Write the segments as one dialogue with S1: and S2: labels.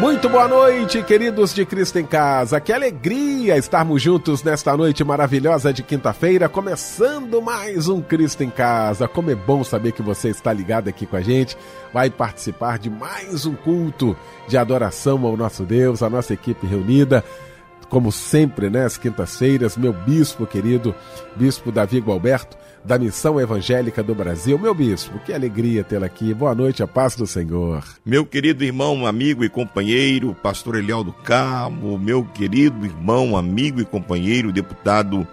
S1: Muito boa noite, queridos de Cristo em Casa. Que alegria estarmos juntos nesta noite maravilhosa de quinta-feira, começando mais um Cristo em Casa. Como é bom saber que você está ligado aqui com a gente, vai participar de mais um culto de adoração ao nosso Deus, a nossa equipe reunida como sempre, né, quintas-feiras, meu bispo querido, bispo Davi Gualberto, da Missão Evangélica do Brasil. Meu bispo, que alegria tê-lo aqui. Boa noite, a paz do Senhor.
S2: Meu querido irmão, amigo e companheiro, pastor Eliel do Carmo, meu querido irmão, amigo e companheiro, deputado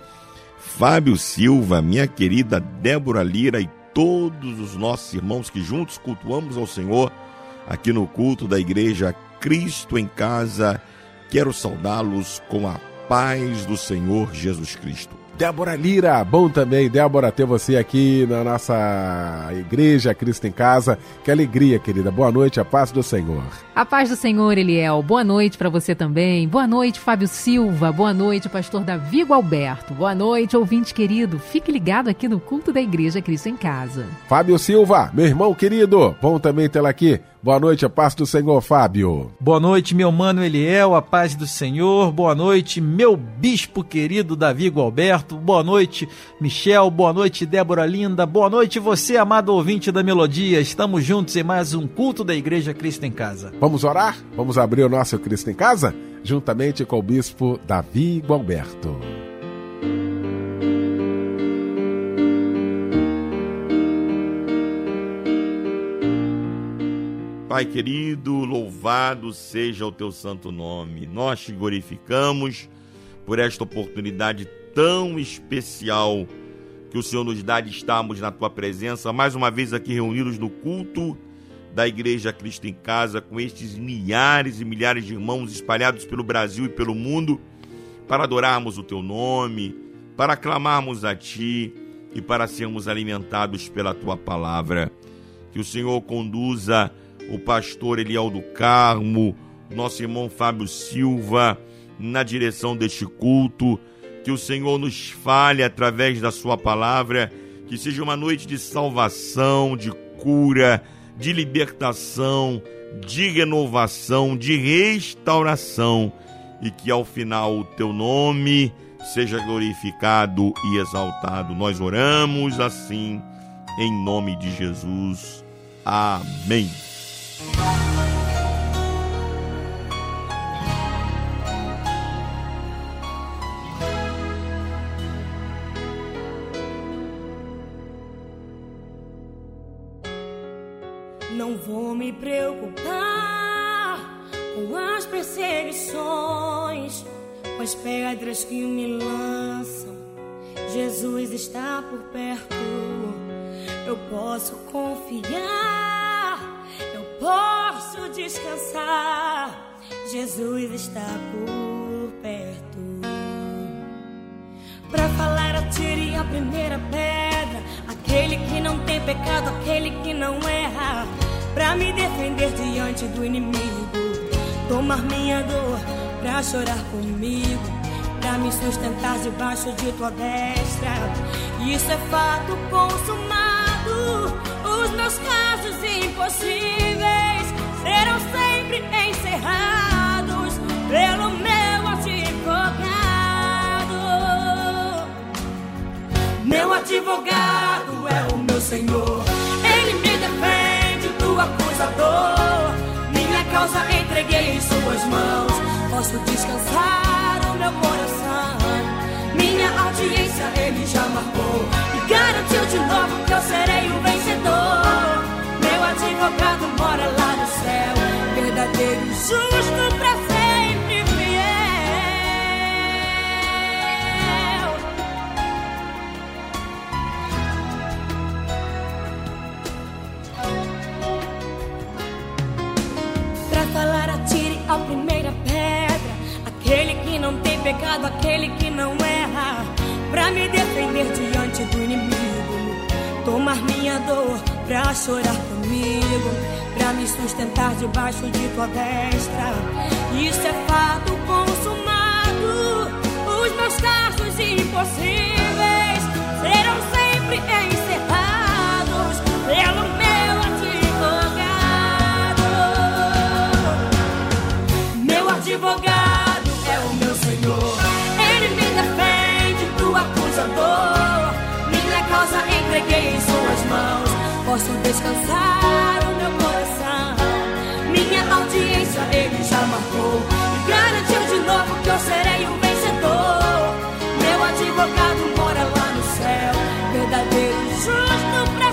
S2: Fábio Silva, minha querida Débora Lira e todos os nossos irmãos que juntos cultuamos ao Senhor aqui no culto da igreja Cristo em Casa Quero saudá-los com a paz do Senhor Jesus Cristo.
S1: Débora Lira, bom também, Débora, ter você aqui na nossa igreja Cristo em Casa. Que alegria, querida. Boa noite, a paz do Senhor.
S3: A paz do Senhor, Eliel. Boa noite para você também. Boa noite, Fábio Silva. Boa noite, pastor Davi Alberto. Boa noite, ouvinte querido. Fique ligado aqui no culto da igreja Cristo em Casa.
S1: Fábio Silva, meu irmão querido. Bom também tê-la aqui. Boa noite, a paz do Senhor, Fábio.
S4: Boa noite, meu mano Eliel, a paz do Senhor. Boa noite, meu bispo querido Davi Gualberto. Boa noite, Michel. Boa noite, Débora Linda. Boa noite, você, amado ouvinte da Melodia. Estamos juntos em mais um culto da Igreja Cristo em Casa.
S1: Vamos orar? Vamos abrir o nosso Cristo em Casa? Juntamente com o bispo Davi Gualberto.
S2: Pai querido, louvado seja o teu santo nome. Nós te glorificamos por esta oportunidade tão especial que o Senhor nos dá de estarmos na tua presença, mais uma vez aqui reunidos no culto da Igreja Cristo em Casa, com estes milhares e milhares de irmãos espalhados pelo Brasil e pelo mundo, para adorarmos o teu nome, para clamarmos a ti e para sermos alimentados pela tua palavra. Que o Senhor conduza o pastor Eliel do Carmo, nosso irmão Fábio Silva, na direção deste culto. Que o Senhor nos fale através da Sua palavra, que seja uma noite de salvação, de cura, de libertação, de renovação, de restauração, e que ao final o Teu nome seja glorificado e exaltado. Nós oramos assim, em nome de Jesus. Amém.
S5: Não vou me preocupar com as perseguições, com as pedras que me lançam. Jesus está por perto, eu posso confiar, posso descansar. Jesus está por perto. Pra falar, atire a primeira pedra. Aquele que não tem pecado, aquele que não erra pra me defender diante do inimigo. Tomar minha dor pra chorar comigo, pra me sustentar debaixo de tua destra. Isso é fato consumado. Os meus casos impossíveis serão sempre encerrados pelo meu advogado. Meu advogado é o meu Senhor. Ele me defende do acusador. Minha causa entreguei em suas mãos. Posso descansar o meu coração. Minha audiência ele já marcou. E garantiu de novo que eu serei o vencedor. Meu advogado mora lá no céu. Verdadeiro justo pra sempre fiel. Pra falar, atire a primeira pedra. Aquele que não tem pecado, aquele que não erra. Pra me defender diante do inimigo. tomar minha dor pra chorar comigo, pra me sustentar debaixo de tua destra. Isso é fato consumado. Os meus casos impossíveis entreguei em suas mãos. Posso descansar o meu coração. Minha audiência ele já marcou. E garantiu de novo que eu serei o vencedor. Meu advogado mora lá no céu. Verdadeiro justo pra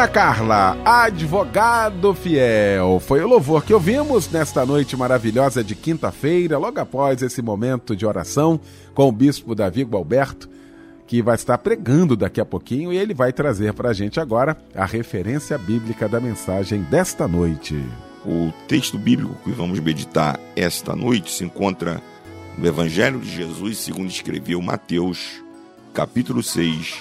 S1: Bruna Carla, advogado fiel. Foi o louvor que ouvimos nesta noite maravilhosa de quinta-feira, logo após esse momento de oração com o bispo Davi Gualberto, que vai estar pregando daqui a pouquinho e ele vai trazer para a gente agora a referência bíblica da mensagem desta noite.
S2: O texto bíblico que vamos meditar esta noite se encontra no Evangelho de Jesus, segundo escreveu Mateus, capítulo 6,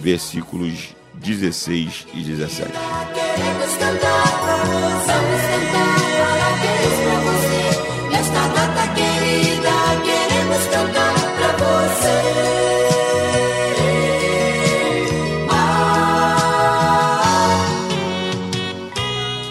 S2: versículos 16 e 17.
S6: Queremos cantar, vamos cantar parabéns pra você. Nesta data querida, queremos cantar pra você.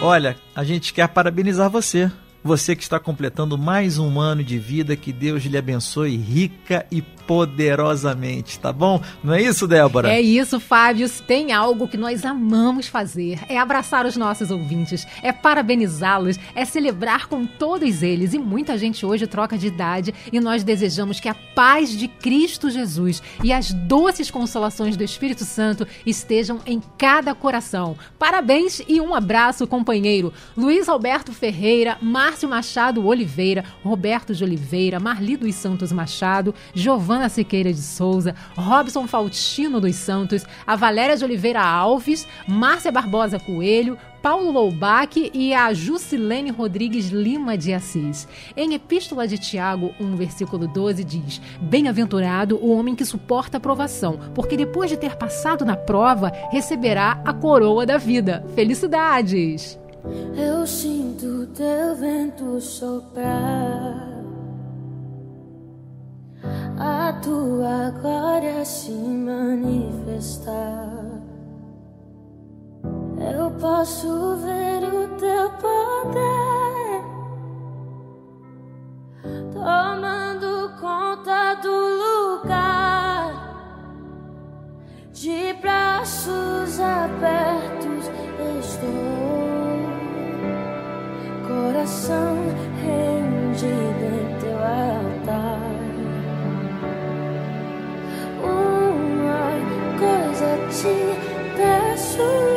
S4: Olha, a gente quer parabenizar você. Você que está completando mais um ano de vida, que Deus lhe abençoe rica e poderosamente, tá bom? Não é isso, Débora?
S3: É isso, Fábio. Tem algo que nós amamos fazer. É abraçar os nossos ouvintes, é parabenizá-los, é celebrar com todos eles. E muita gente hoje troca de idade e nós desejamos que a paz de Cristo Jesus e as doces consolações do Espírito Santo estejam em cada coração. Parabéns e um abraço, companheiro. Luiz Alberto Ferreira, Márcio Machado Oliveira, Roberto de Oliveira, Marli dos Santos Machado, Giovana Siqueira de Souza, Robson Faustino dos Santos, a Valéria de Oliveira Alves, Márcia Barbosa Coelho, Paulo Loubach e a Jusilene Rodrigues Lima de Assis. Em Epístola de Tiago, 1 versículo 12 diz: Bem-aventurado o homem que suporta a provação, porque depois de ter passado na prova, receberá a coroa da vida. Felicidades!
S6: Eu sinto teu vento soprar, a tua glória se manifestar. Eu posso ver o teu poder tomando conta do lugar. De braços abertos estou, coração rendido em teu altar. Uma coisa te peço,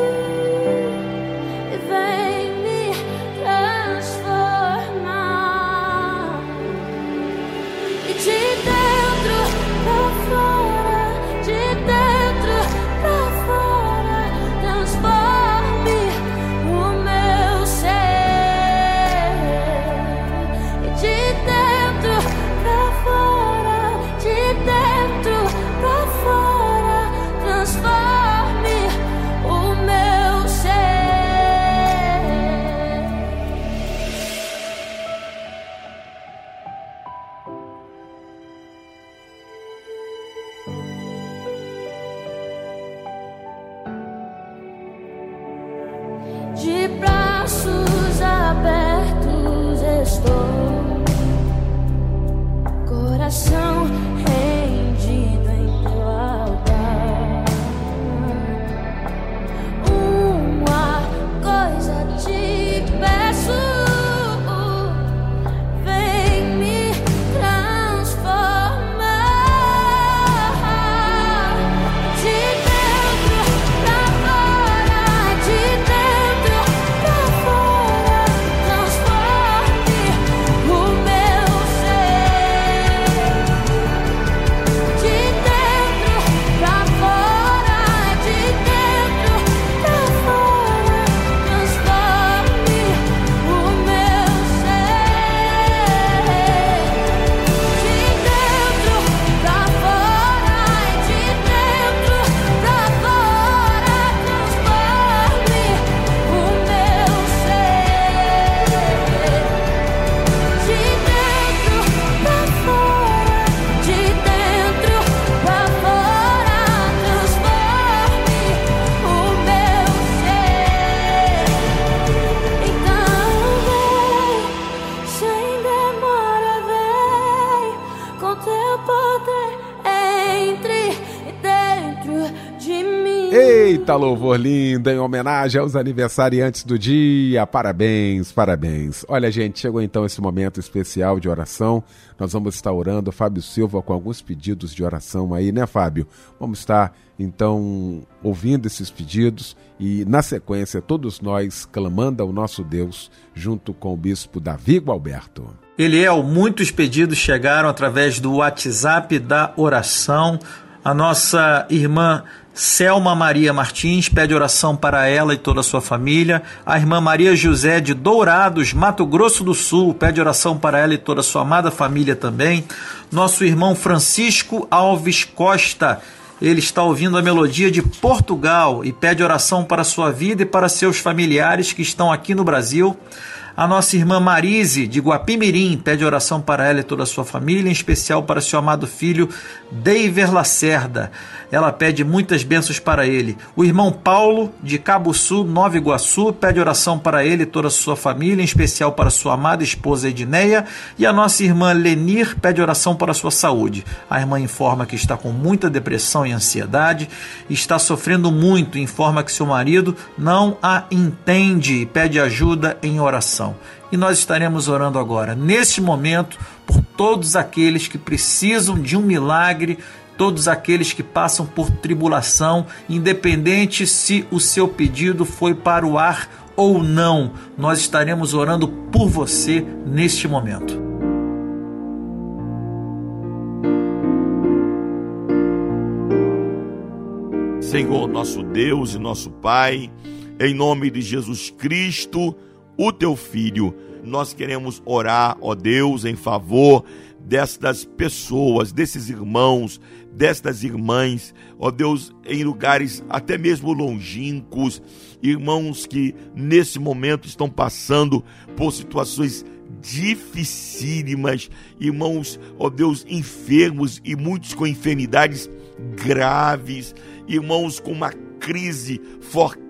S1: Eita, louvor lindo, em homenagem aos aniversariantes do dia. Parabéns, parabéns. Olha, gente, chegou então esse momento especial de oração. Nós vamos estar orando, Fábio Silva, com alguns pedidos de oração aí, né, Fábio? Vamos estar, então, ouvindo esses pedidos e, na sequência, todos nós clamando ao nosso Deus, junto com o bispo Davi Gualberto.
S4: Eliel, muitos pedidos chegaram através do WhatsApp da oração. A nossa irmã Selma Maria Martins pede oração para ela e toda a sua família. A irmã Maria José de Dourados, Mato Grosso do Sul, pede oração para ela e toda a sua amada família também. Nosso irmão Francisco Alves Costa, ele está ouvindo a melodia de Portugal e pede oração para sua vida e para seus familiares que estão aqui no Brasil. A nossa irmã Marise, de Guapimirim, pede oração para ela e toda a sua família, em especial para seu amado filho Deiver Lacerda. Ela pede muitas bênçãos para ele. O irmão Paulo, de Cabo Sul, Nova Iguaçu, pede oração para ele e toda a sua família, em especial para sua amada esposa Edneia. E a nossa irmã Lenir pede oração para sua saúde. A irmã informa que está com muita depressão e ansiedade, está sofrendo muito, informa que seu marido não a entende e pede ajuda em oração. E nós estaremos orando agora, neste momento, por todos aqueles que precisam de um milagre, todos aqueles que passam por tribulação, independente se o seu pedido foi para o ar ou não, nós estaremos orando por você neste momento.
S2: Senhor, nosso Deus e nosso Pai, em nome de Jesus Cristo, o teu Filho, nós queremos orar, ó Deus, em favor destas pessoas, desses irmãos, destas irmãs, ó Deus, em lugares até mesmo longínquos, irmãos que nesse momento estão passando por situações dificílimas, irmãos, ó Deus, enfermos e muitos com enfermidades graves, irmãos com uma crise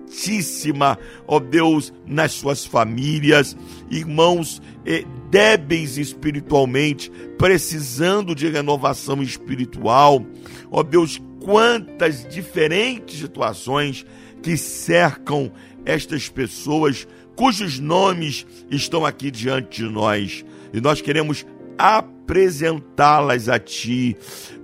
S2: fortíssima, ó Deus, nas suas famílias, irmãos eh, débeis espiritualmente, precisando de renovação espiritual, ó Deus, quantas diferentes situações que cercam estas pessoas cujos nomes estão aqui diante de nós. E nós queremos apresentá-las a Ti,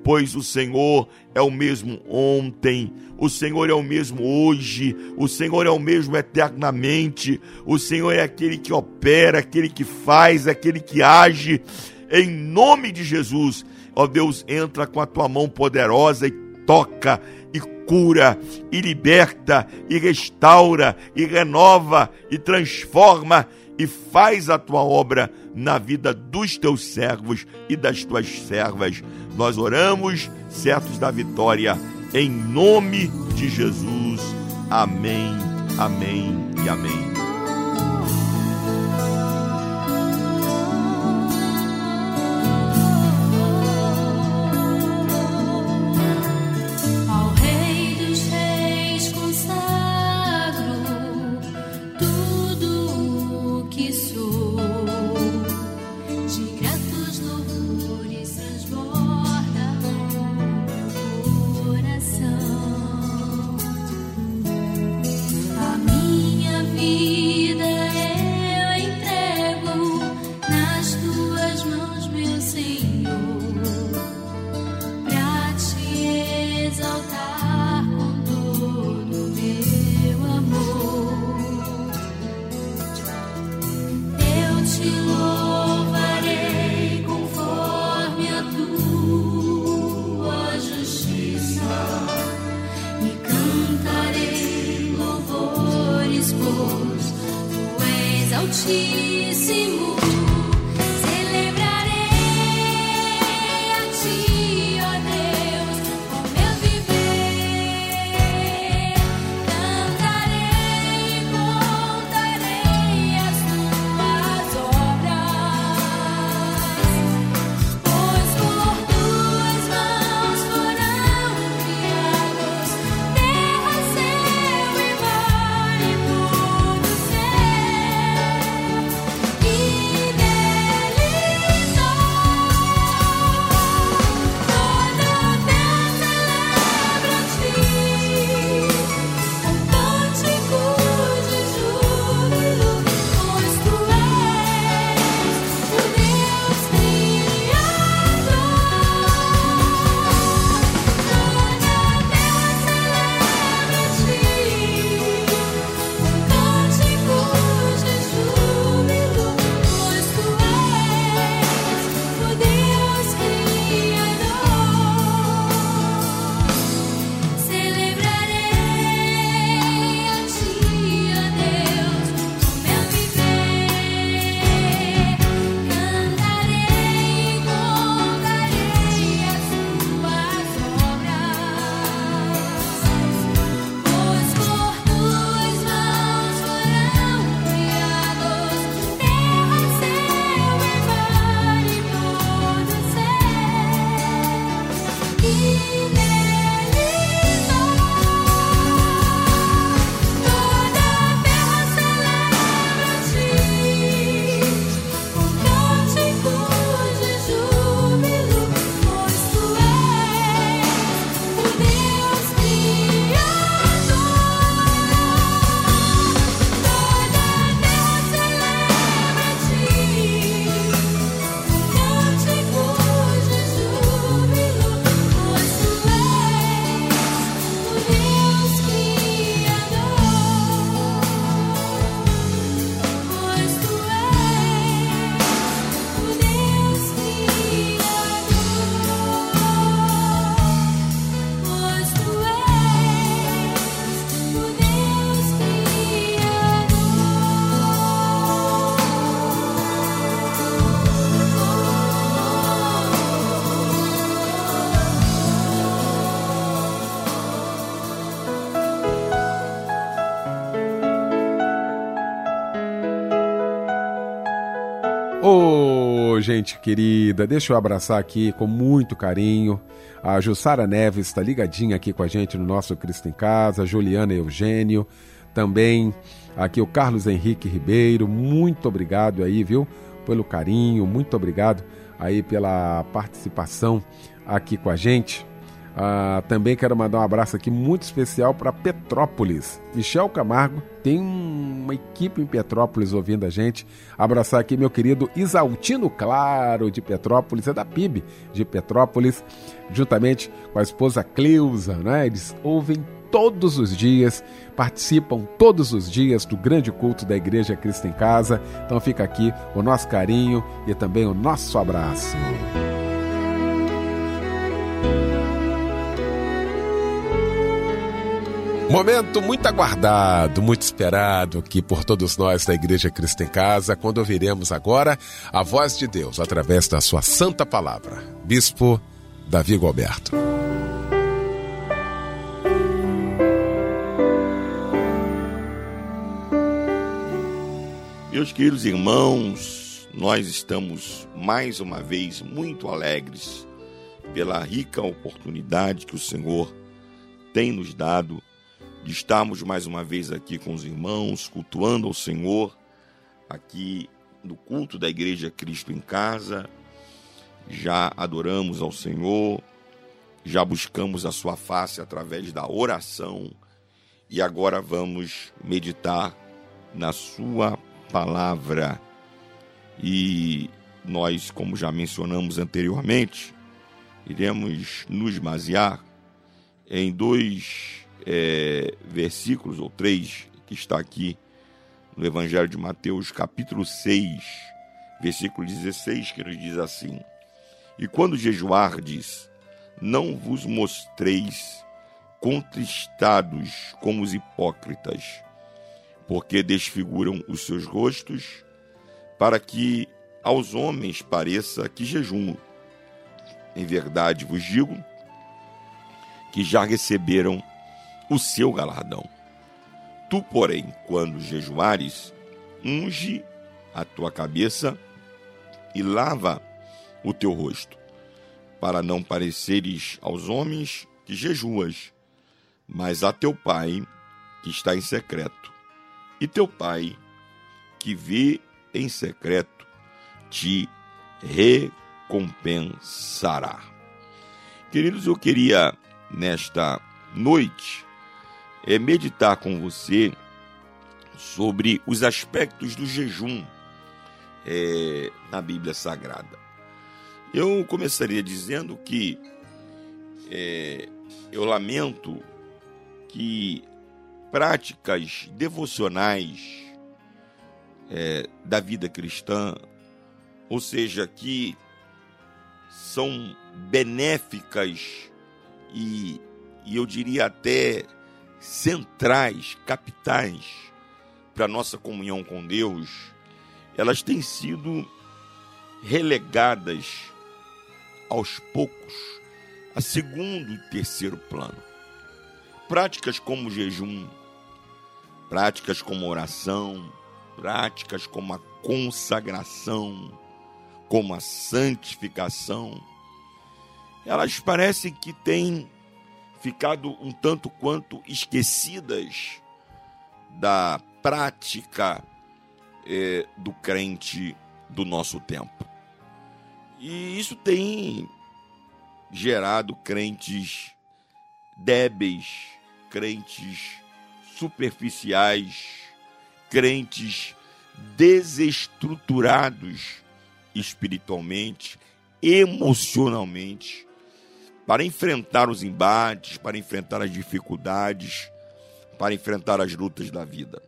S2: pois o Senhor é o mesmo ontem, o Senhor é o mesmo hoje, o Senhor é o mesmo eternamente, o Senhor é aquele que opera, aquele que faz, aquele que age. Em nome de Jesus, ó Deus, entra com a tua mão poderosa e toca e cura e liberta e restaura e renova e transforma e faz a tua obra na vida dos teus servos e das tuas servas. Nós oramos, certos da vitória, em nome de Jesus. Amém, amém e amém.
S1: Gente querida, deixa eu abraçar aqui com muito carinho. A Jussara Neves está ligadinha aqui com a gente no nosso Cristo em Casa, Juliana Eugênio, também aqui o Carlos Henrique Ribeiro, muito obrigado aí, viu, pelo carinho, muito obrigado aí pela participação aqui com a gente. Ah, também quero mandar um abraço aqui muito especial para Petrópolis. Michel Camargo tem uma equipe em Petrópolis ouvindo a gente. Abraçar aqui meu querido Isaltino Claro de Petrópolis, é da PIB de Petrópolis, juntamente com a esposa Cleusa, né? Eles ouvem todos os dias, participam todos os dias do grande culto da Igreja Cristo em Casa. Então fica aqui o nosso carinho e também o nosso abraço. Momento muito aguardado, muito esperado aqui por todos nós da Igreja Cristo em Casa, quando ouviremos agora a voz de Deus através da sua santa palavra. Bispo Davi Gualberto.
S2: Meus queridos irmãos, nós estamos mais uma vez muito alegres pela rica oportunidade que o Senhor tem nos dado de estarmos mais uma vez aqui com os irmãos, cultuando ao Senhor, aqui no culto da Igreja Cristo em Casa. Já adoramos ao Senhor, já buscamos a Sua face através da oração e agora vamos meditar na Sua palavra. E nós, como já mencionamos anteriormente, iremos nos basear em dois é, versículos, ou três, que está aqui no Evangelho de Mateus, capítulo 6, versículo 16, que nos diz assim: E quando jejuardes, não vos mostreis contristados como os hipócritas, porque desfiguram os seus rostos, para que aos homens pareça que jejuam. Em verdade vos digo que já receberam o seu galardão. Tu, porém, quando jejuares, unge a tua cabeça e lava o teu rosto, para não pareceres aos homens que jejuas, mas a teu pai que está em secreto. E teu pai que vê em secreto te recompensará. Queridos, eu queria nesta noite é meditar com você sobre os aspectos do jejum é, na Bíblia Sagrada. Eu começaria dizendo que é, eu lamento que práticas devocionais é, da vida cristã, ou seja, que são benéficas e, e eu diria até centrais, capitais para a nossa comunhão com Deus, elas têm sido relegadas aos poucos a segundo e terceiro plano. Práticas como jejum, práticas como oração, práticas como a consagração, como a santificação, elas parecem que têm ficado um tanto quanto esquecidas da prática é, do crente do nosso tempo. E isso tem gerado crentes débeis, crentes superficiais, crentes desestruturados espiritualmente, emocionalmente, para enfrentar os embates, para enfrentar as dificuldades, para enfrentar as lutas da vida.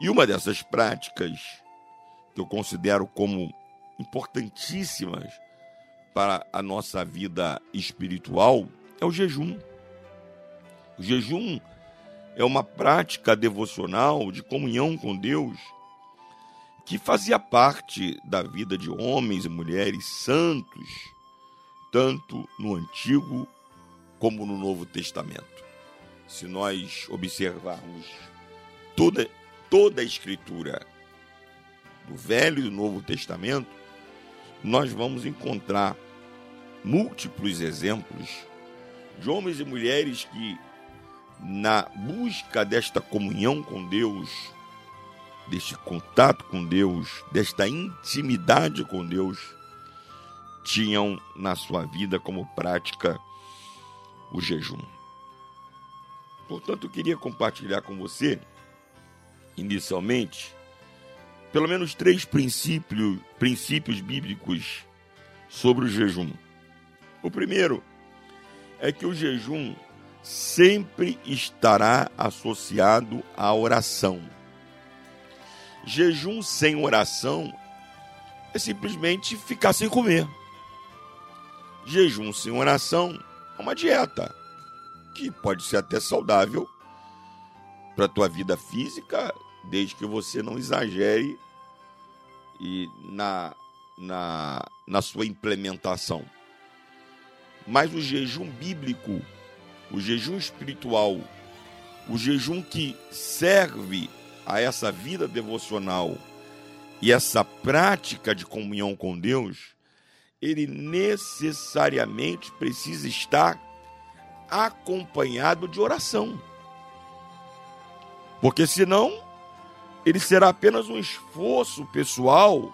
S2: E uma dessas práticas que eu considero como importantíssimas para a nossa vida espiritual é o jejum. O jejum é uma prática devocional de comunhão com Deus que fazia parte da vida de homens e mulheres santos tanto no Antigo como no Novo Testamento. Se nós observarmos toda, toda a Escritura, do Velho e do Novo Testamento, nós vamos encontrar múltiplos exemplos de homens e mulheres que, na busca desta comunhão com Deus, deste contato com Deus, desta intimidade com Deus, tinham na sua vida como prática o jejum. Portanto, eu queria compartilhar com você, inicialmente, pelo menos três princípios, princípios bíblicos sobre o jejum. O primeiro é que o jejum sempre estará associado à oração. Jejum sem oração é simplesmente ficar sem comer. Jejum sem oração é uma dieta que pode ser até saudável para a tua vida física, desde que você não exagere e na, na, na sua implementação. Mas o jejum bíblico, o jejum espiritual, o jejum que serve a essa vida devocional e essa prática de comunhão com Deus, ele necessariamente precisa estar acompanhado de oração. Porque senão ele será apenas um esforço pessoal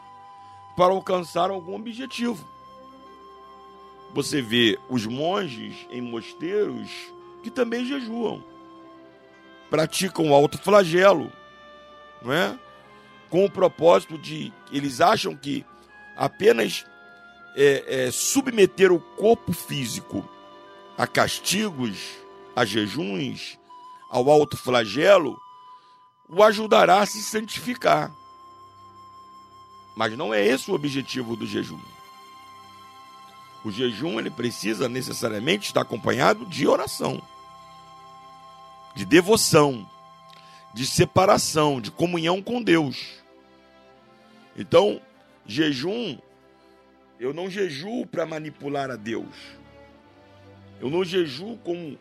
S2: para alcançar algum objetivo. Você vê os monges em mosteiros que também jejuam, praticam alto flagelo, não é? Com o propósito de eles acham que apenas é, é, submeter o corpo físico a castigos, a jejuns, ao alto flagelo, o ajudará a se santificar. Mas não é esse o objetivo do jejum. O jejum ele precisa necessariamente estar acompanhado de oração, de devoção, de separação, de comunhão com Deus. Então, jejum, eu não jejuo para manipular a Deus. Eu não jejuo com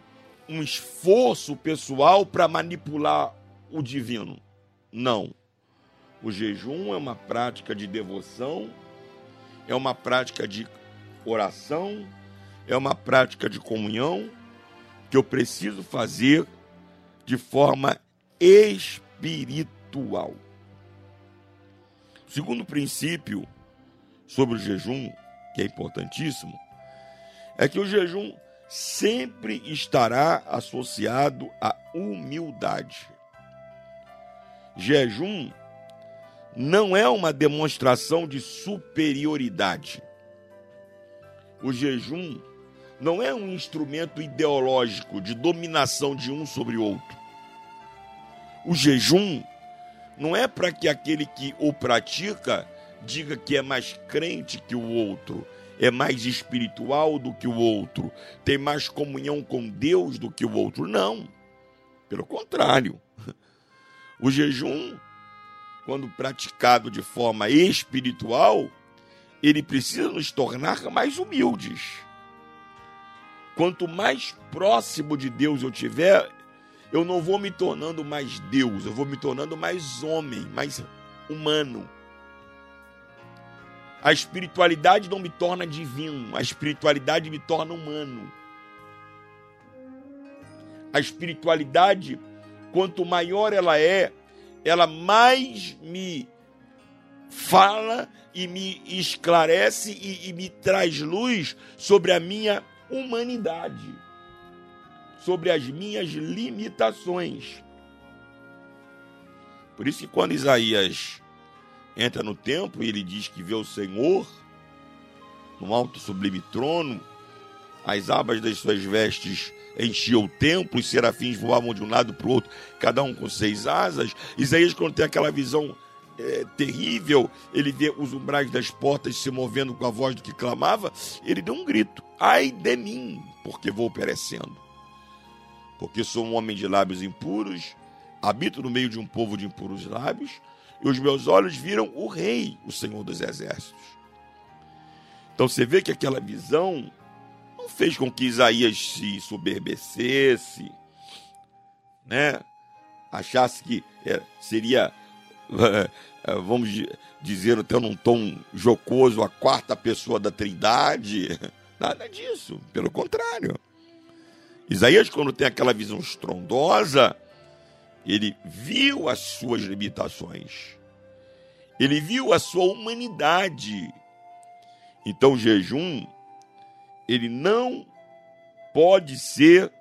S2: um esforço pessoal para manipular o divino. Não. O jejum é uma prática de devoção, é uma prática de oração, é uma prática de comunhão que eu preciso fazer de forma espiritual. O segundo princípio sobre o jejum, que é importantíssimo, é que o jejum sempre estará associado à humildade. Jejum não é uma demonstração de superioridade. O jejum não é um instrumento ideológico de dominação de um sobre o outro. O jejum não é para que aquele que o pratica diga que é mais crente que o outro, é mais espiritual do que o outro, tem mais comunhão com Deus do que o outro. Não. Pelo contrário. O jejum, quando praticado de forma espiritual, ele precisa nos tornar mais humildes. Quanto mais próximo de Deus eu tiver, eu não vou me tornando mais Deus, eu vou me tornando mais homem, mais humano. A espiritualidade não me torna divino, a espiritualidade me torna humano. A espiritualidade, quanto maior ela é, ela mais me fala e me esclarece e, e me traz luz sobre a minha humanidade, sobre as minhas limitações. Por isso que quando Isaías entra no templo e ele diz que vê o Senhor no alto sublime trono, as abas das suas vestes enchiam o templo, os serafins voavam de um lado para o outro, cada um com seis asas. Isaías, quando tem aquela visão é, terrível, ele vê os umbrais das portas se movendo com a voz do que clamava, ele deu um grito: Ai de mim, porque vou perecendo. Porque sou um homem de lábios impuros, habito no meio de um povo de impuros lábios, e os meus olhos viram o Rei, o Senhor dos Exércitos. Então você vê que aquela visão não fez com que Isaías se soberbecesse, né? achasse que é, seria eh, vamos di- dizer até num tom jocoso, a quarta pessoa da trindade. Nada disso, pelo contrário. Isaías, quando tem aquela visão estrondosa, ele viu as suas limitações. Ele viu a sua humanidade. Então, o jejum, ele não pode ser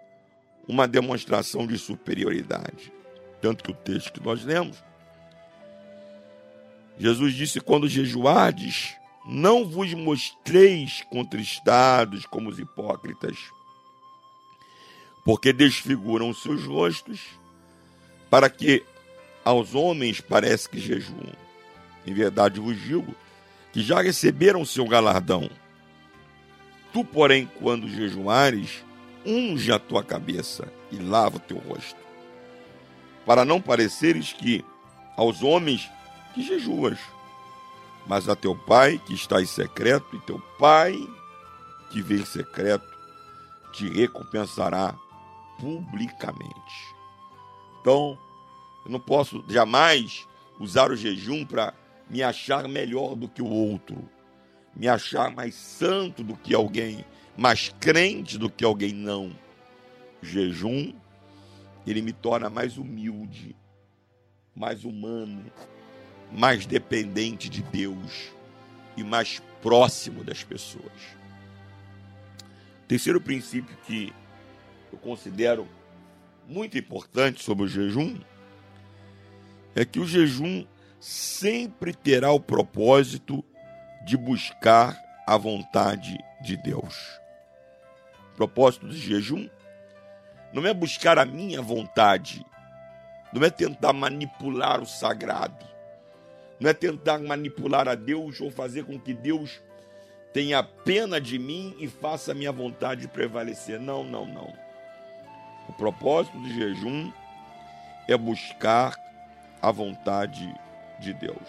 S2: uma demonstração de superioridade. Tanto que o texto que nós lemos, Jesus disse: Quando jejuardes, não vos mostreis contristados como os hipócritas, porque desfiguram seus rostos, para que aos homens parece que jejuam. Em verdade vos digo que já receberam seu galardão. Tu, porém, quando jejuares, unge a tua cabeça e lava o teu rosto, para não pareceres que aos homens que jejuas, mas a teu pai que está em secreto, e teu pai que vê em secreto te recompensará publicamente. Então, eu não posso jamais usar o jejum para me achar melhor do que o outro, me achar mais santo do que alguém, mais crente do que alguém não. O jejum, ele me torna mais humilde, mais humano, mais dependente de Deus e mais próximo das pessoas. Terceiro princípio que eu considero muito importante sobre o jejum é que o jejum sempre terá o propósito de buscar a vontade de Deus. O propósito do jejum não é buscar a minha vontade, não é tentar manipular o sagrado, não é tentar manipular a Deus ou fazer com que Deus tenha pena de mim e faça a minha vontade prevalecer. Não, não, não. O propósito do jejum é buscar a vontade de Deus.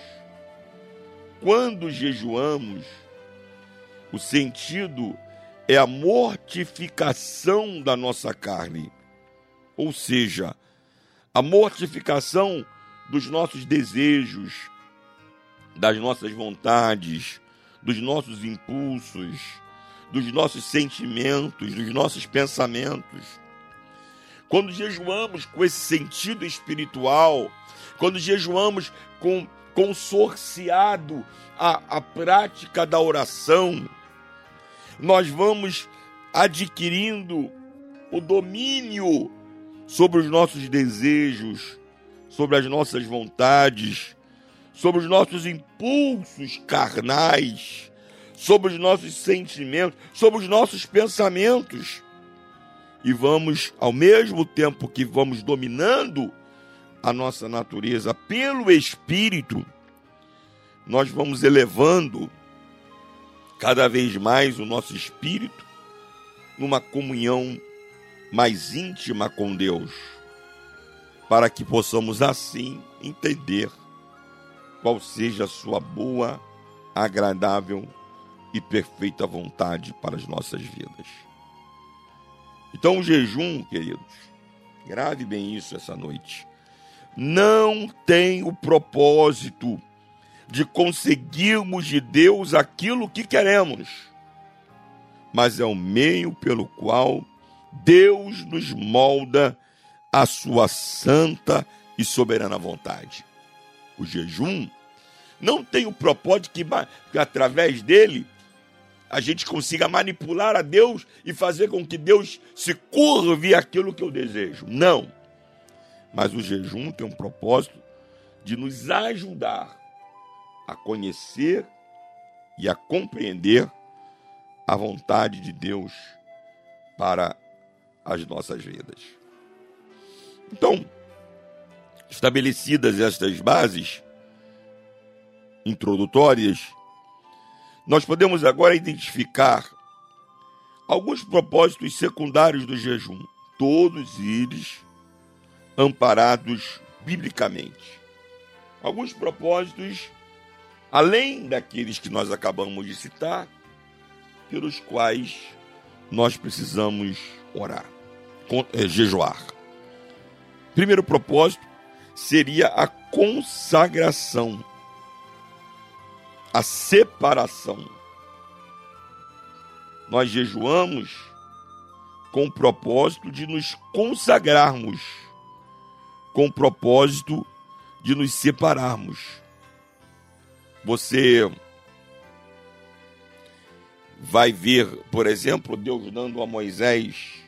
S2: Quando jejuamos, o sentido é a mortificação da nossa carne, ou seja, a mortificação dos nossos desejos, das nossas vontades, dos nossos impulsos, dos nossos sentimentos, dos nossos pensamentos. Quando jejuamos com esse sentido espiritual, quando jejuamos com consorciado a, a prática da oração, nós vamos adquirindo o domínio sobre os nossos desejos, sobre as nossas vontades, sobre os nossos impulsos carnais, sobre os nossos sentimentos, sobre os nossos pensamentos. E vamos, ao mesmo tempo que vamos dominando a nossa natureza pelo Espírito, nós vamos elevando cada vez mais o nosso espírito numa comunhão mais íntima com Deus, para que possamos assim entender qual seja a sua boa, agradável e perfeita vontade para as nossas vidas. Então, o jejum, queridos, grave bem isso essa noite, não tem o propósito de conseguirmos de Deus aquilo que queremos, mas é o meio pelo qual Deus nos molda a sua santa e soberana vontade. O jejum não tem o propósito que, que através dele a gente consiga manipular a Deus e fazer com que Deus se curve aquilo que eu desejo. Não. Mas o jejum tem um propósito de nos ajudar a conhecer e a compreender a vontade de Deus para as nossas vidas. Então, estabelecidas estas bases introdutórias, nós podemos agora identificar alguns propósitos secundários do jejum, todos eles amparados biblicamente. Alguns propósitos, além daqueles que nós acabamos de citar, pelos quais nós precisamos orar, eh, jejuar. Primeiro propósito, seria a consagração, a separação. Nós jejuamos com o propósito de nos consagrarmos, com o propósito de nos separarmos. Você vai ver, por exemplo, Deus dando a Moisés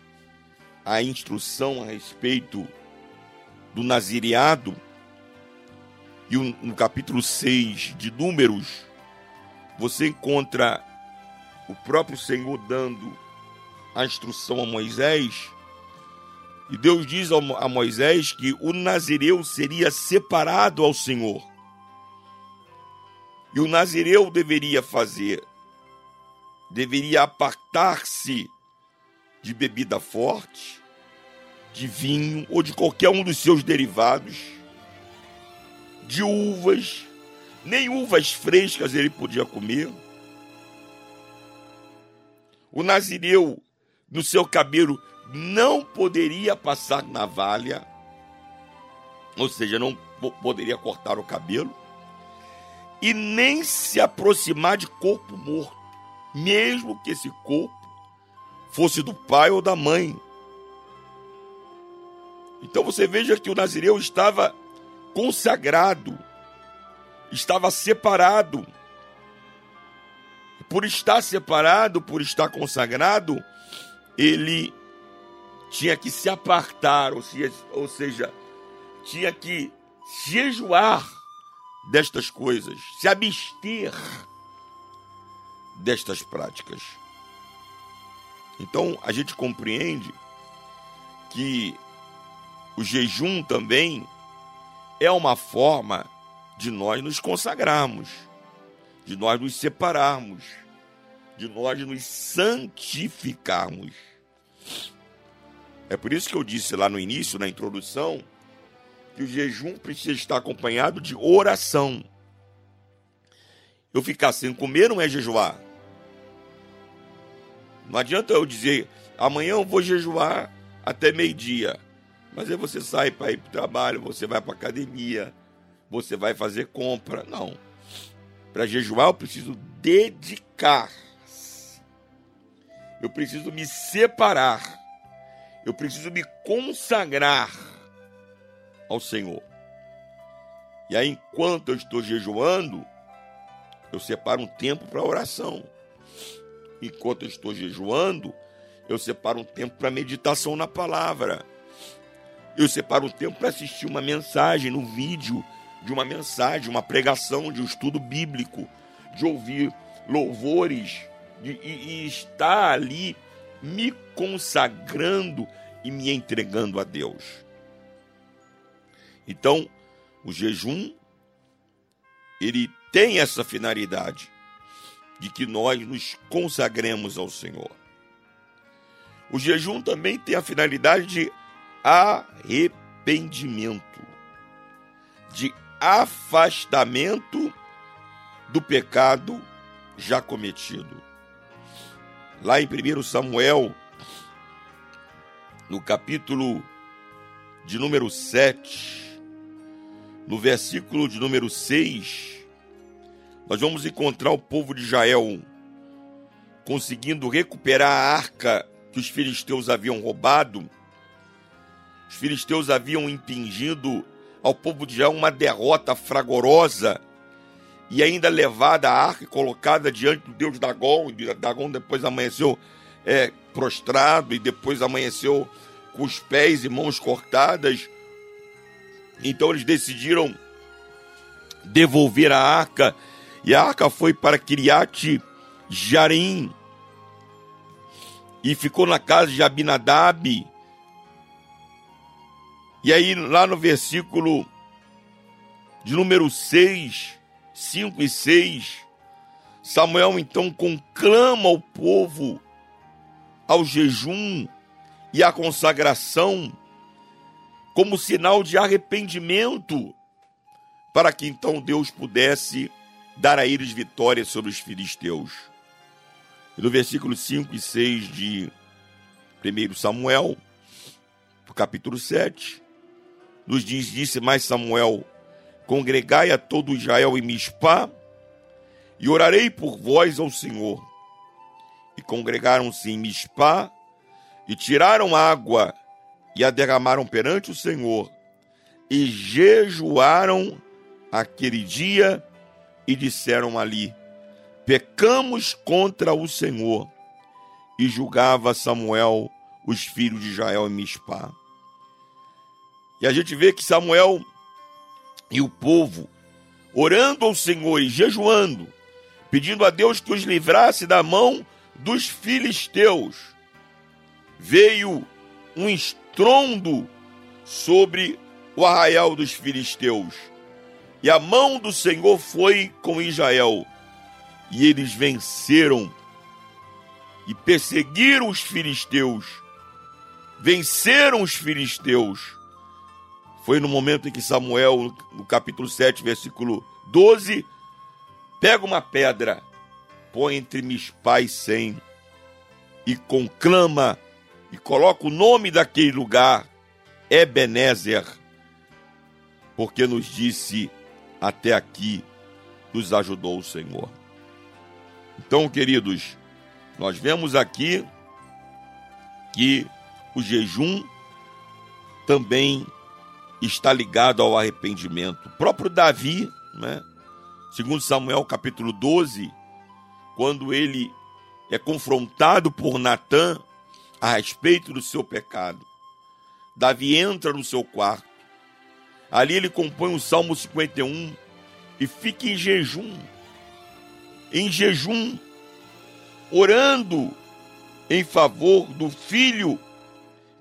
S2: a instrução a respeito do nazireado, e no capítulo 6 de Números, você encontra o próprio Senhor dando a instrução a Moisés, e Deus diz a Moisés que o nazireu seria separado ao Senhor. E o nazireu deveria fazer, deveria apartar-se de bebida forte, de vinho ou de qualquer um dos seus derivados, de uvas, nem uvas frescas ele podia comer. O nazireu, no seu cabelo, não poderia passar navalha, ou seja, não poderia cortar o cabelo, e nem se aproximar de corpo morto, mesmo que esse corpo fosse do pai ou da mãe. Então você veja que o Nazireu estava consagrado, estava separado. Por estar separado, por estar consagrado, ele tinha que se apartar, ou seja, ou seja tinha que jejuar destas coisas, se abster destas práticas. Então a gente compreende que o jejum também é uma forma de nós nos consagrarmos, de nós nos separarmos, de nós nos santificarmos. É por isso que eu disse lá no início, na introdução, que o jejum precisa estar acompanhado de oração. Eu ficar sem comer não é jejuar. Não adianta eu dizer, amanhã eu vou jejuar até meio-dia. Mas aí você sai para ir para o trabalho, você vai para academia, você vai fazer compra. Não. Para jejuar eu preciso dedicar. Eu preciso me separar. Eu preciso me consagrar ao Senhor. E aí, enquanto eu estou jejuando, eu separo um tempo para oração. Enquanto eu estou jejuando, eu separo um tempo para meditação na palavra. Eu separo um tempo para assistir uma mensagem no vídeo de uma mensagem, uma pregação, de um estudo bíblico, de ouvir louvores de, e, e estar ali me consagrando e me entregando a Deus. Então, o jejum ele tem essa finalidade de que nós nos consagremos ao Senhor. O jejum também tem a finalidade de arrependimento, de afastamento do pecado já cometido. Lá em 1 Samuel, no capítulo de número 7, no versículo de número 6, nós vamos encontrar o povo de Israel conseguindo recuperar a arca que os filisteus haviam roubado. Os filisteus haviam impingido ao povo de Israel uma derrota fragorosa e ainda levada a arca e colocada diante do deus Dagon. E Dagon depois amanheceu é, prostrado e depois amanheceu com os pés e mãos cortadas. Então eles decidiram devolver a arca e a arca foi para Kiriat Jarim e ficou na casa de Abinadab. E aí, lá no versículo de número 6, 5 e 6, Samuel então conclama o povo ao jejum e à consagração como sinal de arrependimento, para que então Deus pudesse dar a eles vitória sobre os filisteus. E no versículo 5 e 6 de 1 Samuel, capítulo 7, nos diz: Disse mais Samuel: Congregai a todo Israel em Mispá, e orarei por vós ao Senhor. E congregaram-se em Mispá, e tiraram água, e a derramaram perante o Senhor, e jejuaram aquele dia, e disseram ali: Pecamos contra o Senhor. E julgava Samuel os filhos de Israel em Mispá. E a gente vê que Samuel e o povo, orando ao Senhor e jejuando, pedindo a Deus que os livrasse da mão dos filisteus, veio um estrondo sobre o arraial dos filisteus. E a mão do Senhor foi com Israel, e eles venceram e perseguiram os filisteus. Venceram os filisteus. Foi no momento em que Samuel, no capítulo 7, versículo 12, pega uma pedra, põe entre Mispá e Sem, e conclama e coloca o nome daquele lugar, Ebenezer, porque nos disse: até aqui nos ajudou o Senhor. Então, queridos, nós vemos aqui que o jejum também está ligado ao arrependimento. O próprio Davi, né? segundo Samuel capítulo 12, quando ele é confrontado por Natã a respeito do seu pecado, Davi entra no seu quarto. Ali ele compõe o Salmo 51 e fica em jejum. Em jejum, orando em favor do filho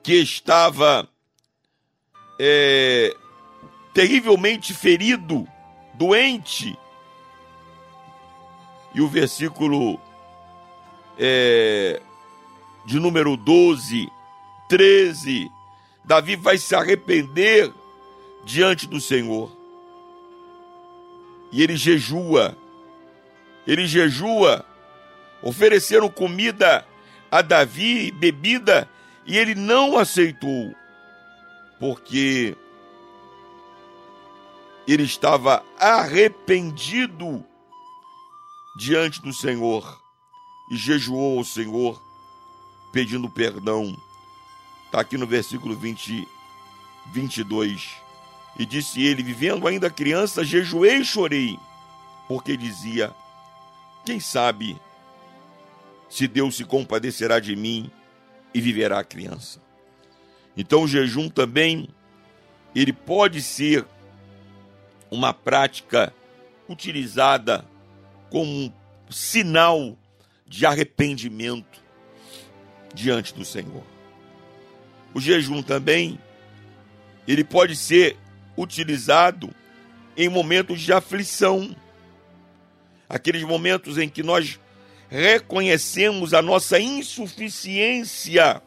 S2: que estava é, terrivelmente ferido, doente. E o versículo é, de número 12, 13, Davi vai se arrepender diante do Senhor. E ele jejua, ele jejua, ofereceram comida a Davi, bebida, e ele não aceitou, porque ele estava arrependido diante do Senhor e jejuou ao Senhor pedindo perdão. Está aqui no versículo 20, 22. E disse ele, vivendo ainda criança, jejuei e chorei, porque dizia: Quem sabe se Deus se compadecerá de mim e viverá a criança. Então o jejum também ele pode ser uma prática utilizada como um sinal de arrependimento diante do Senhor. O jejum também ele pode ser utilizado em momentos de aflição, aqueles momentos em que nós reconhecemos a nossa insuficiência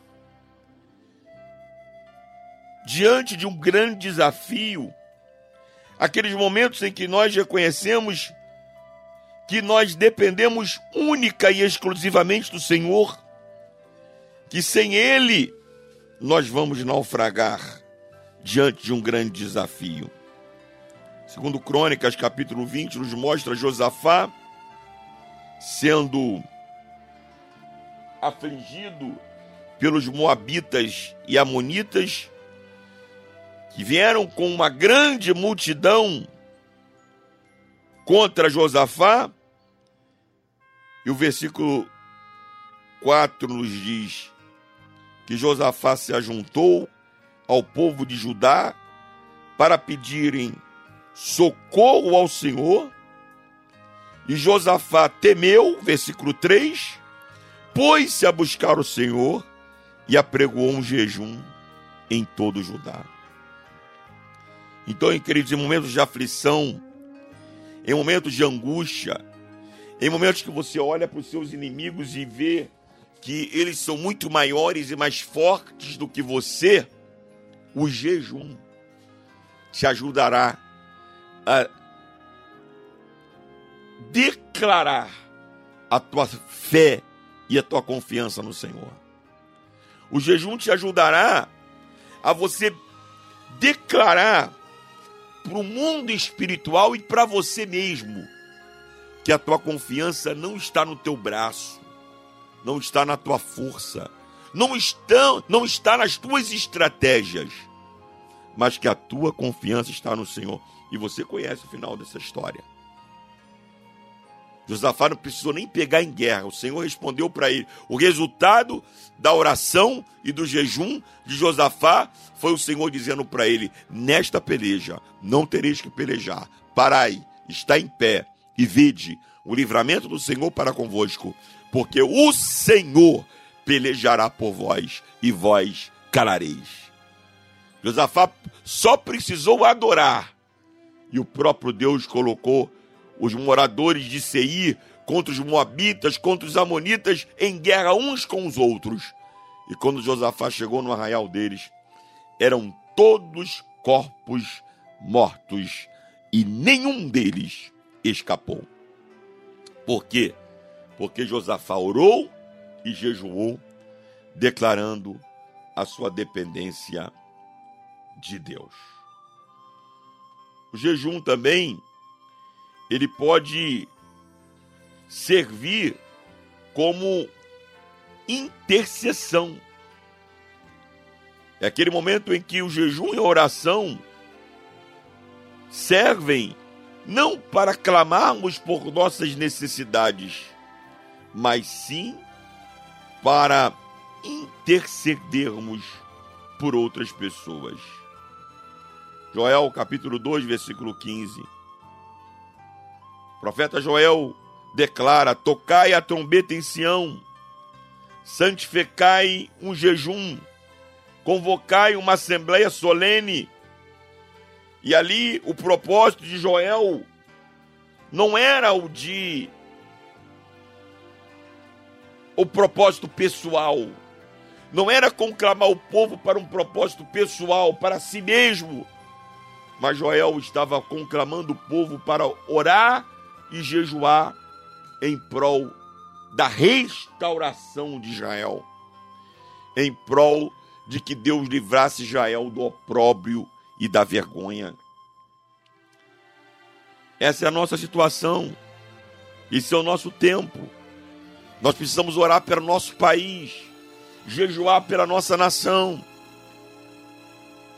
S2: diante de um grande desafio, aqueles momentos em que nós reconhecemos que nós dependemos única e exclusivamente do Senhor, que sem Ele nós vamos naufragar diante de um grande desafio. Segundo Crônicas, capítulo 20, nos mostra Josafá sendo afligido pelos moabitas e amonitas que vieram com uma grande multidão contra Josafá. E o versículo 4 nos diz que Josafá se ajuntou ao povo de Judá para pedirem socorro ao Senhor e Josafá temeu, versículo 3, pôs-se a buscar o Senhor e apregoou um jejum em todo Judá. Então, queridos, em momentos de aflição, em momentos de angústia, em momentos que você olha para os seus inimigos e vê que eles são muito maiores e mais fortes do que você, o jejum te ajudará a declarar a tua fé e a tua confiança no Senhor. O jejum te ajudará a você declarar para o mundo espiritual e para você mesmo que a tua confiança não está no teu braço, não está na tua força, não está, não está nas tuas estratégias, mas que a tua confiança está no Senhor. E você conhece o final dessa história. Josafá não precisou nem pegar em guerra. O Senhor respondeu para ele. O resultado da oração e do jejum de Josafá foi o Senhor dizendo para ele: Nesta peleja não tereis que pelejar. Parai, está em pé e vede o livramento do Senhor para convosco, porque o Senhor pelejará por vós e vós calareis. Josafá só precisou adorar e o próprio Deus colocou os moradores de Seir contra os moabitas, contra os amonitas, em guerra uns com os outros. E quando Josafá chegou no arraial deles, eram todos corpos mortos e nenhum deles escapou. Por quê? Porque Josafá orou e jejuou, declarando a sua dependência de Deus. O jejum também ele pode servir como intercessão. É aquele momento em que o jejum e a oração servem não para clamarmos por nossas necessidades, mas sim para intercedermos por outras pessoas. Joel capítulo 2, versículo 15. O profeta Joel declara: Tocai a trombeta em Sião, santificai um jejum, convocai uma assembleia solene. E ali o propósito de Joel não era o de o propósito pessoal. Não era conclamar o povo para um propósito pessoal, para si mesmo. Mas Joel estava conclamando o povo para orar e jejuar em prol da restauração de Israel, em prol de que Deus livrasse Israel do opróbrio e da vergonha. Essa é a nossa situação, esse é o nosso tempo. Nós precisamos orar pelo nosso país, jejuar pela nossa nação.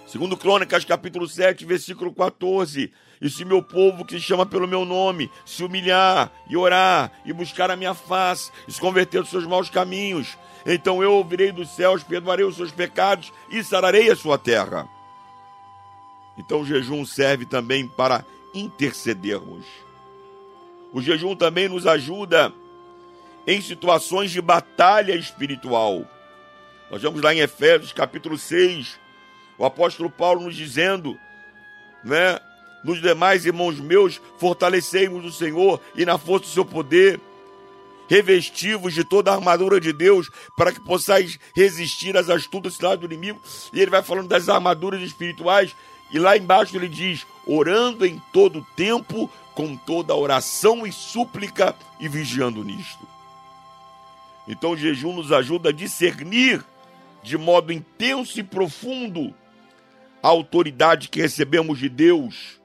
S2: Segundo Crônicas, capítulo 7, versículo 14. E se meu povo que se chama pelo meu nome se humilhar e orar e buscar a minha face e se converter dos seus maus caminhos, então eu ouvirei dos céus, perdoarei os seus pecados e sararei a sua terra. Então o jejum serve também para intercedermos. O jejum também nos ajuda em situações de batalha espiritual. Nós vamos lá em Efésios capítulo 6, o apóstolo Paulo nos dizendo, né? Nos demais irmãos meus, fortalecei-vos no Senhor e na força do seu poder. Revestivos de toda a armadura de Deus, para que possais resistir às astutas cidades do inimigo. E ele vai falando das armaduras espirituais, e lá embaixo ele diz: orando em todo tempo, com toda oração e súplica, e vigiando nisto. Então o jejum nos ajuda a discernir de modo intenso e profundo a autoridade que recebemos de Deus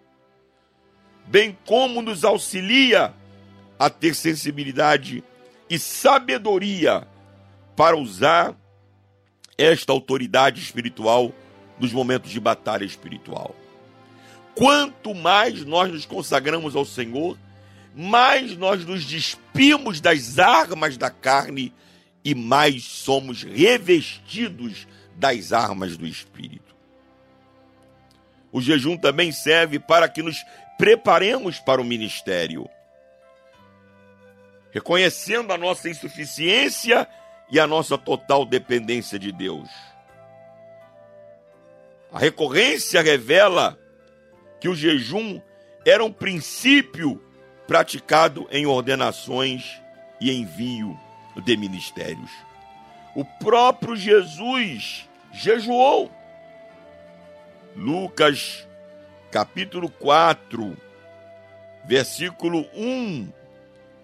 S2: bem como nos auxilia a ter sensibilidade e sabedoria para usar esta autoridade espiritual nos momentos de batalha espiritual. Quanto mais nós nos consagramos ao Senhor, mais nós nos despimos das armas da carne e mais somos revestidos das armas do Espírito. O jejum também serve para que nos preparemos para o ministério, reconhecendo a nossa insuficiência e a nossa total dependência de Deus. A recorrência revela que o jejum era um princípio praticado em ordenações e envio de ministérios. O próprio Jesus jejuou. Lucas capítulo 4, versículo 1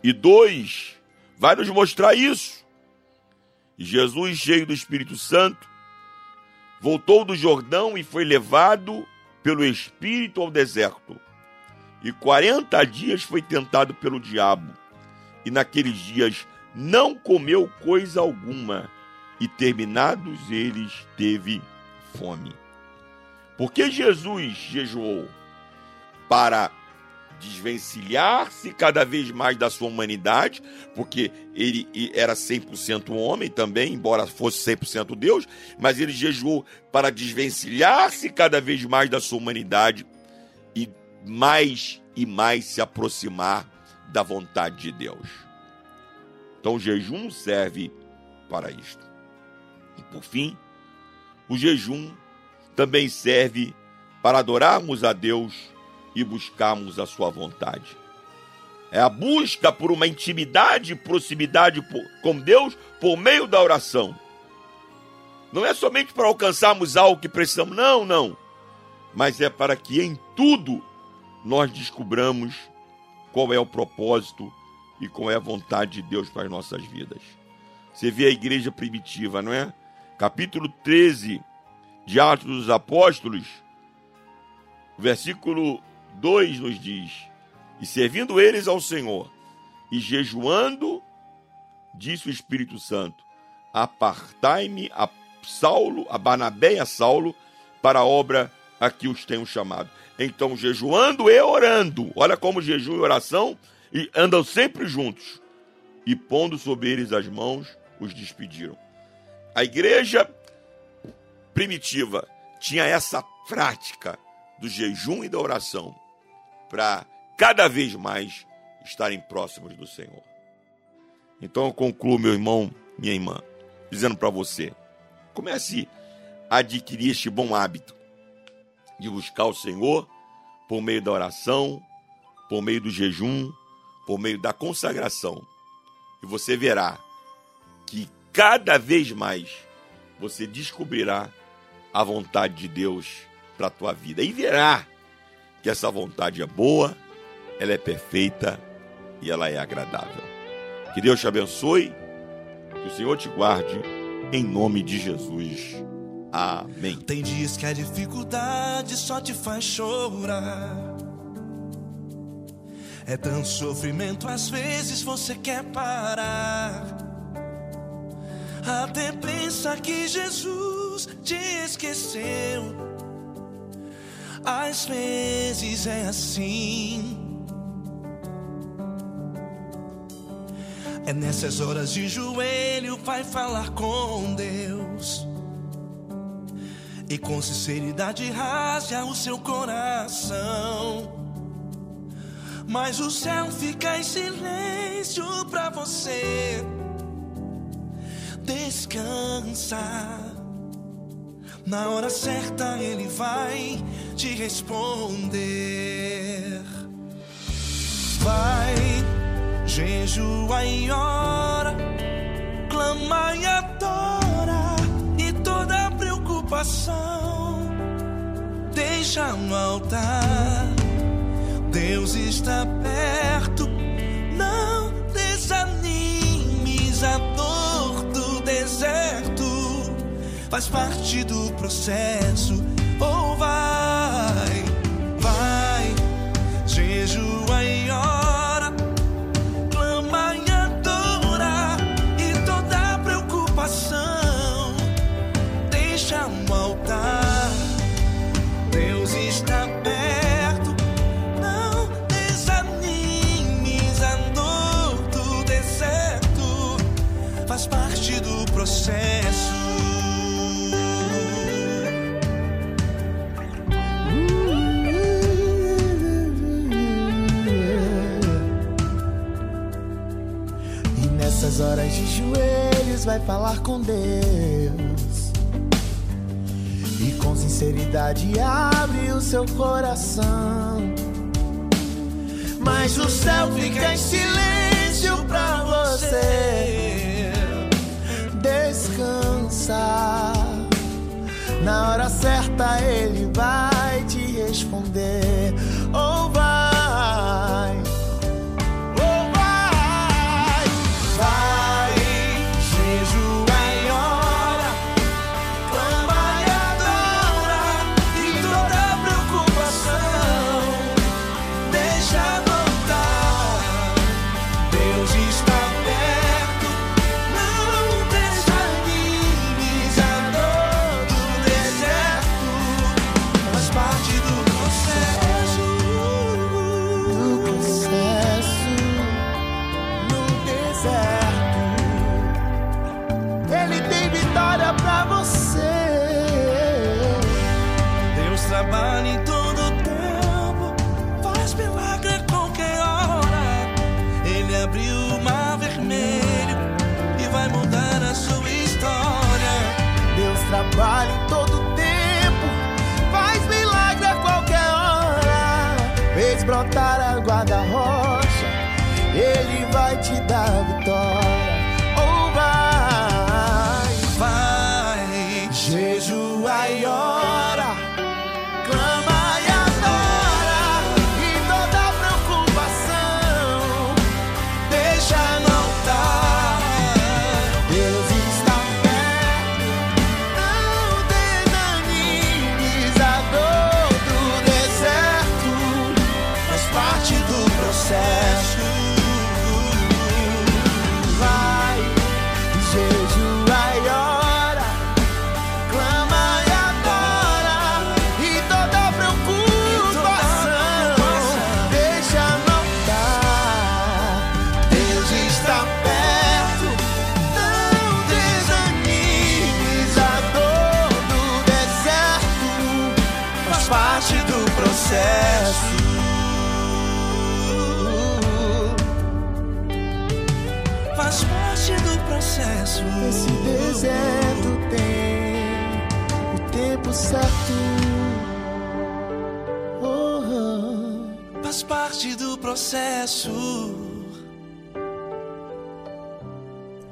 S2: e 2, vai nos mostrar isso. Jesus, cheio do Espírito Santo, voltou do Jordão e foi levado pelo Espírito ao deserto. E quarenta dias foi tentado pelo diabo. E naqueles dias não comeu coisa alguma. E terminados eles, teve fome. Porque Jesus jejuou para desvencilhar-se cada vez mais da sua humanidade, porque ele era 100% homem também, embora fosse 100% Deus, mas ele jejuou para desvencilhar-se cada vez mais da sua humanidade e mais e mais se aproximar da vontade de Deus. Então o jejum serve para isto. E por fim, o jejum também serve para adorarmos a Deus e buscarmos a sua vontade. É a busca por uma intimidade e proximidade com Deus por meio da oração. Não é somente para alcançarmos algo que precisamos, não, não. Mas é para que em tudo nós descubramos qual é o propósito e qual é a vontade de Deus para as nossas vidas. Você vê a igreja primitiva, não é? Capítulo 13 de Atos dos Apóstolos, versículo 2 nos diz: E servindo eles ao Senhor e jejuando, disse o Espírito Santo: Apartai-me a Saulo, a Barnabé e a Saulo, para a obra a que os tenho chamado. Então, jejuando e orando, olha como jejum e oração e andam sempre juntos. E pondo sobre eles as mãos, os despediram. A igreja primitiva tinha essa prática do jejum e da oração para cada vez mais estarem próximos do Senhor. Então eu concluo, meu irmão, minha irmã, dizendo para você: comece a adquirir este bom hábito de buscar o Senhor por meio da oração, por meio do jejum, por meio da consagração. E você verá que cada vez mais você descobrirá a vontade de Deus para a tua vida e verá que essa vontade é boa, ela é perfeita e ela é agradável. Que Deus te abençoe, que o Senhor te guarde, em nome de Jesus. Amém.
S7: Tem dias que a dificuldade só te faz chorar. É tanto sofrimento, às vezes você quer parar. Até pensa que Jesus te esqueceu. Às vezes é assim. É nessas horas de joelho, vai falar com Deus. E com sinceridade rasga o seu coração. Mas o céu fica em silêncio pra você. Descansa. Na hora certa ele vai te responder. Vai, jejua e ora, clama e adora, e toda preocupação deixa no altar. Deus está perto, não desanimes a dor do deserto faz parte do processo. Ou vai, vai
S8: falar com Deus. E com sinceridade abre o seu coração. Mas o céu fica em silêncio pra você. Descansa. Na hora certa ele vai te responder.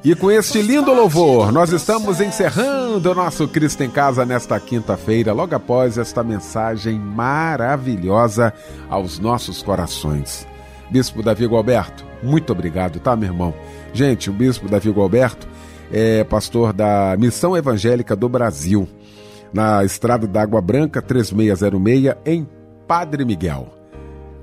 S8: E
S1: com este lindo louvor, nós estamos encerrando o nosso Cristo em Casa nesta quinta-feira, logo após esta mensagem maravilhosa aos nossos corações. Bispo Davi Gualberto, muito obrigado, tá, meu irmão? Gente, o Bispo Davi Gualberto é pastor da Missão Evangélica do Brasil, na Estrada da Água Branca 3606, em Padre Miguel.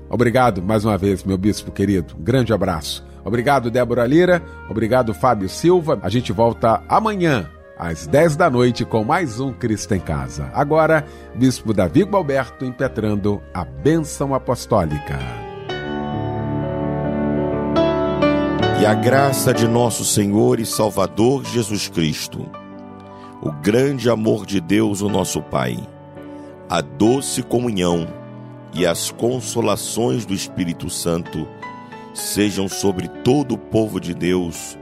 S1: Obrigado mais uma vez, meu bispo querido. Grande abraço. Obrigado, Débora Lira. Obrigado, Fábio Silva. A gente volta amanhã, às 10 da noite, com mais um Cristo em Casa. Agora, Bispo Davi Gualberto impetrando a bênção apostólica.
S2: E a graça de nosso Senhor e Salvador Jesus Cristo, o grande amor de Deus, o nosso Pai, a doce comunhão e as consolações do Espírito Santo sejam sobre todo o povo de Deus,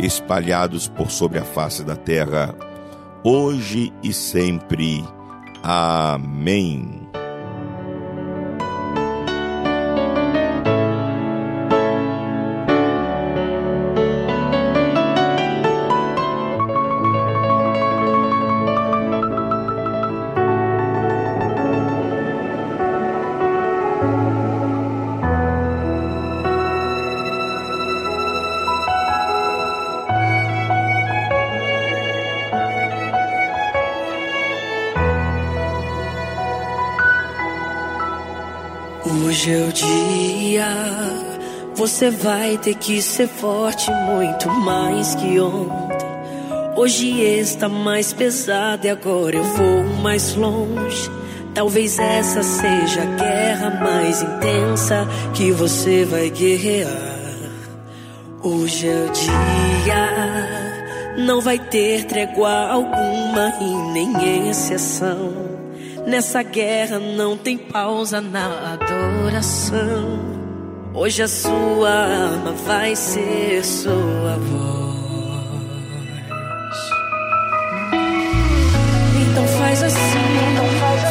S2: espalhados por sobre a face da terra, hoje e sempre. Amém.
S5: Você vai ter que ser forte muito mais que ontem. Hoje está mais pesado e agora eu vou mais longe. Talvez essa seja a guerra mais intensa que você vai guerrear. Hoje é o dia, não vai ter trégua alguma e nem exceção. Nessa guerra não tem pausa na adoração. Hoje a sua arma vai ser sua voz. Então faz assim,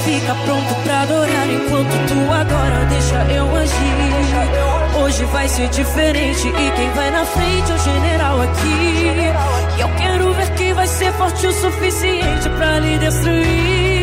S5: fica pronto pra adorar enquanto tu adora, deixa eu agir. Hoje vai ser diferente e quem vai na frente é o general aqui. E eu quero ver quem vai ser forte o suficiente pra lhe destruir.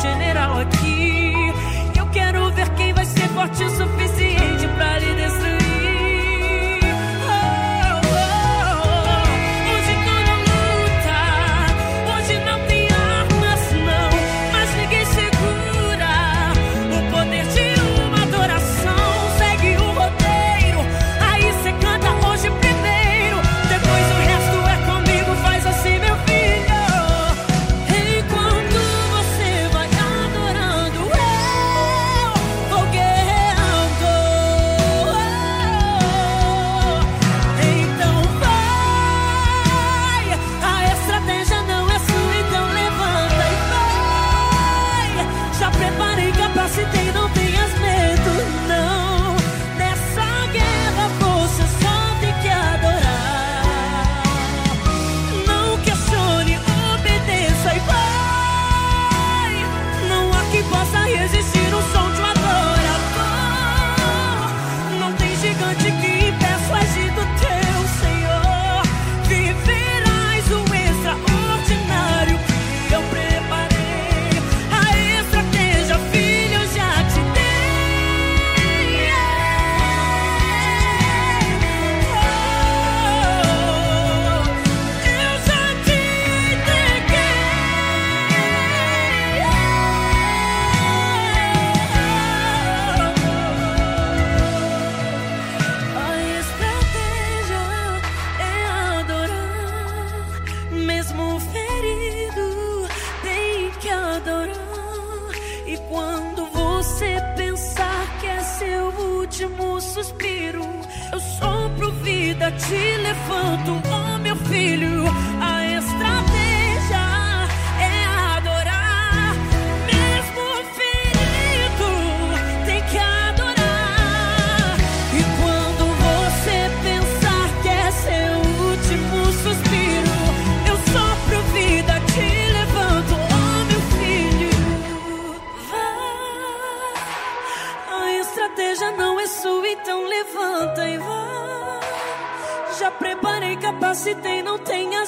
S5: general aqui. Eu quero ver quem vai ser forte o suficiente.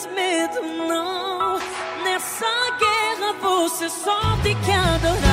S5: tenhas medo, não. Nessa guerra você só tem que adorar.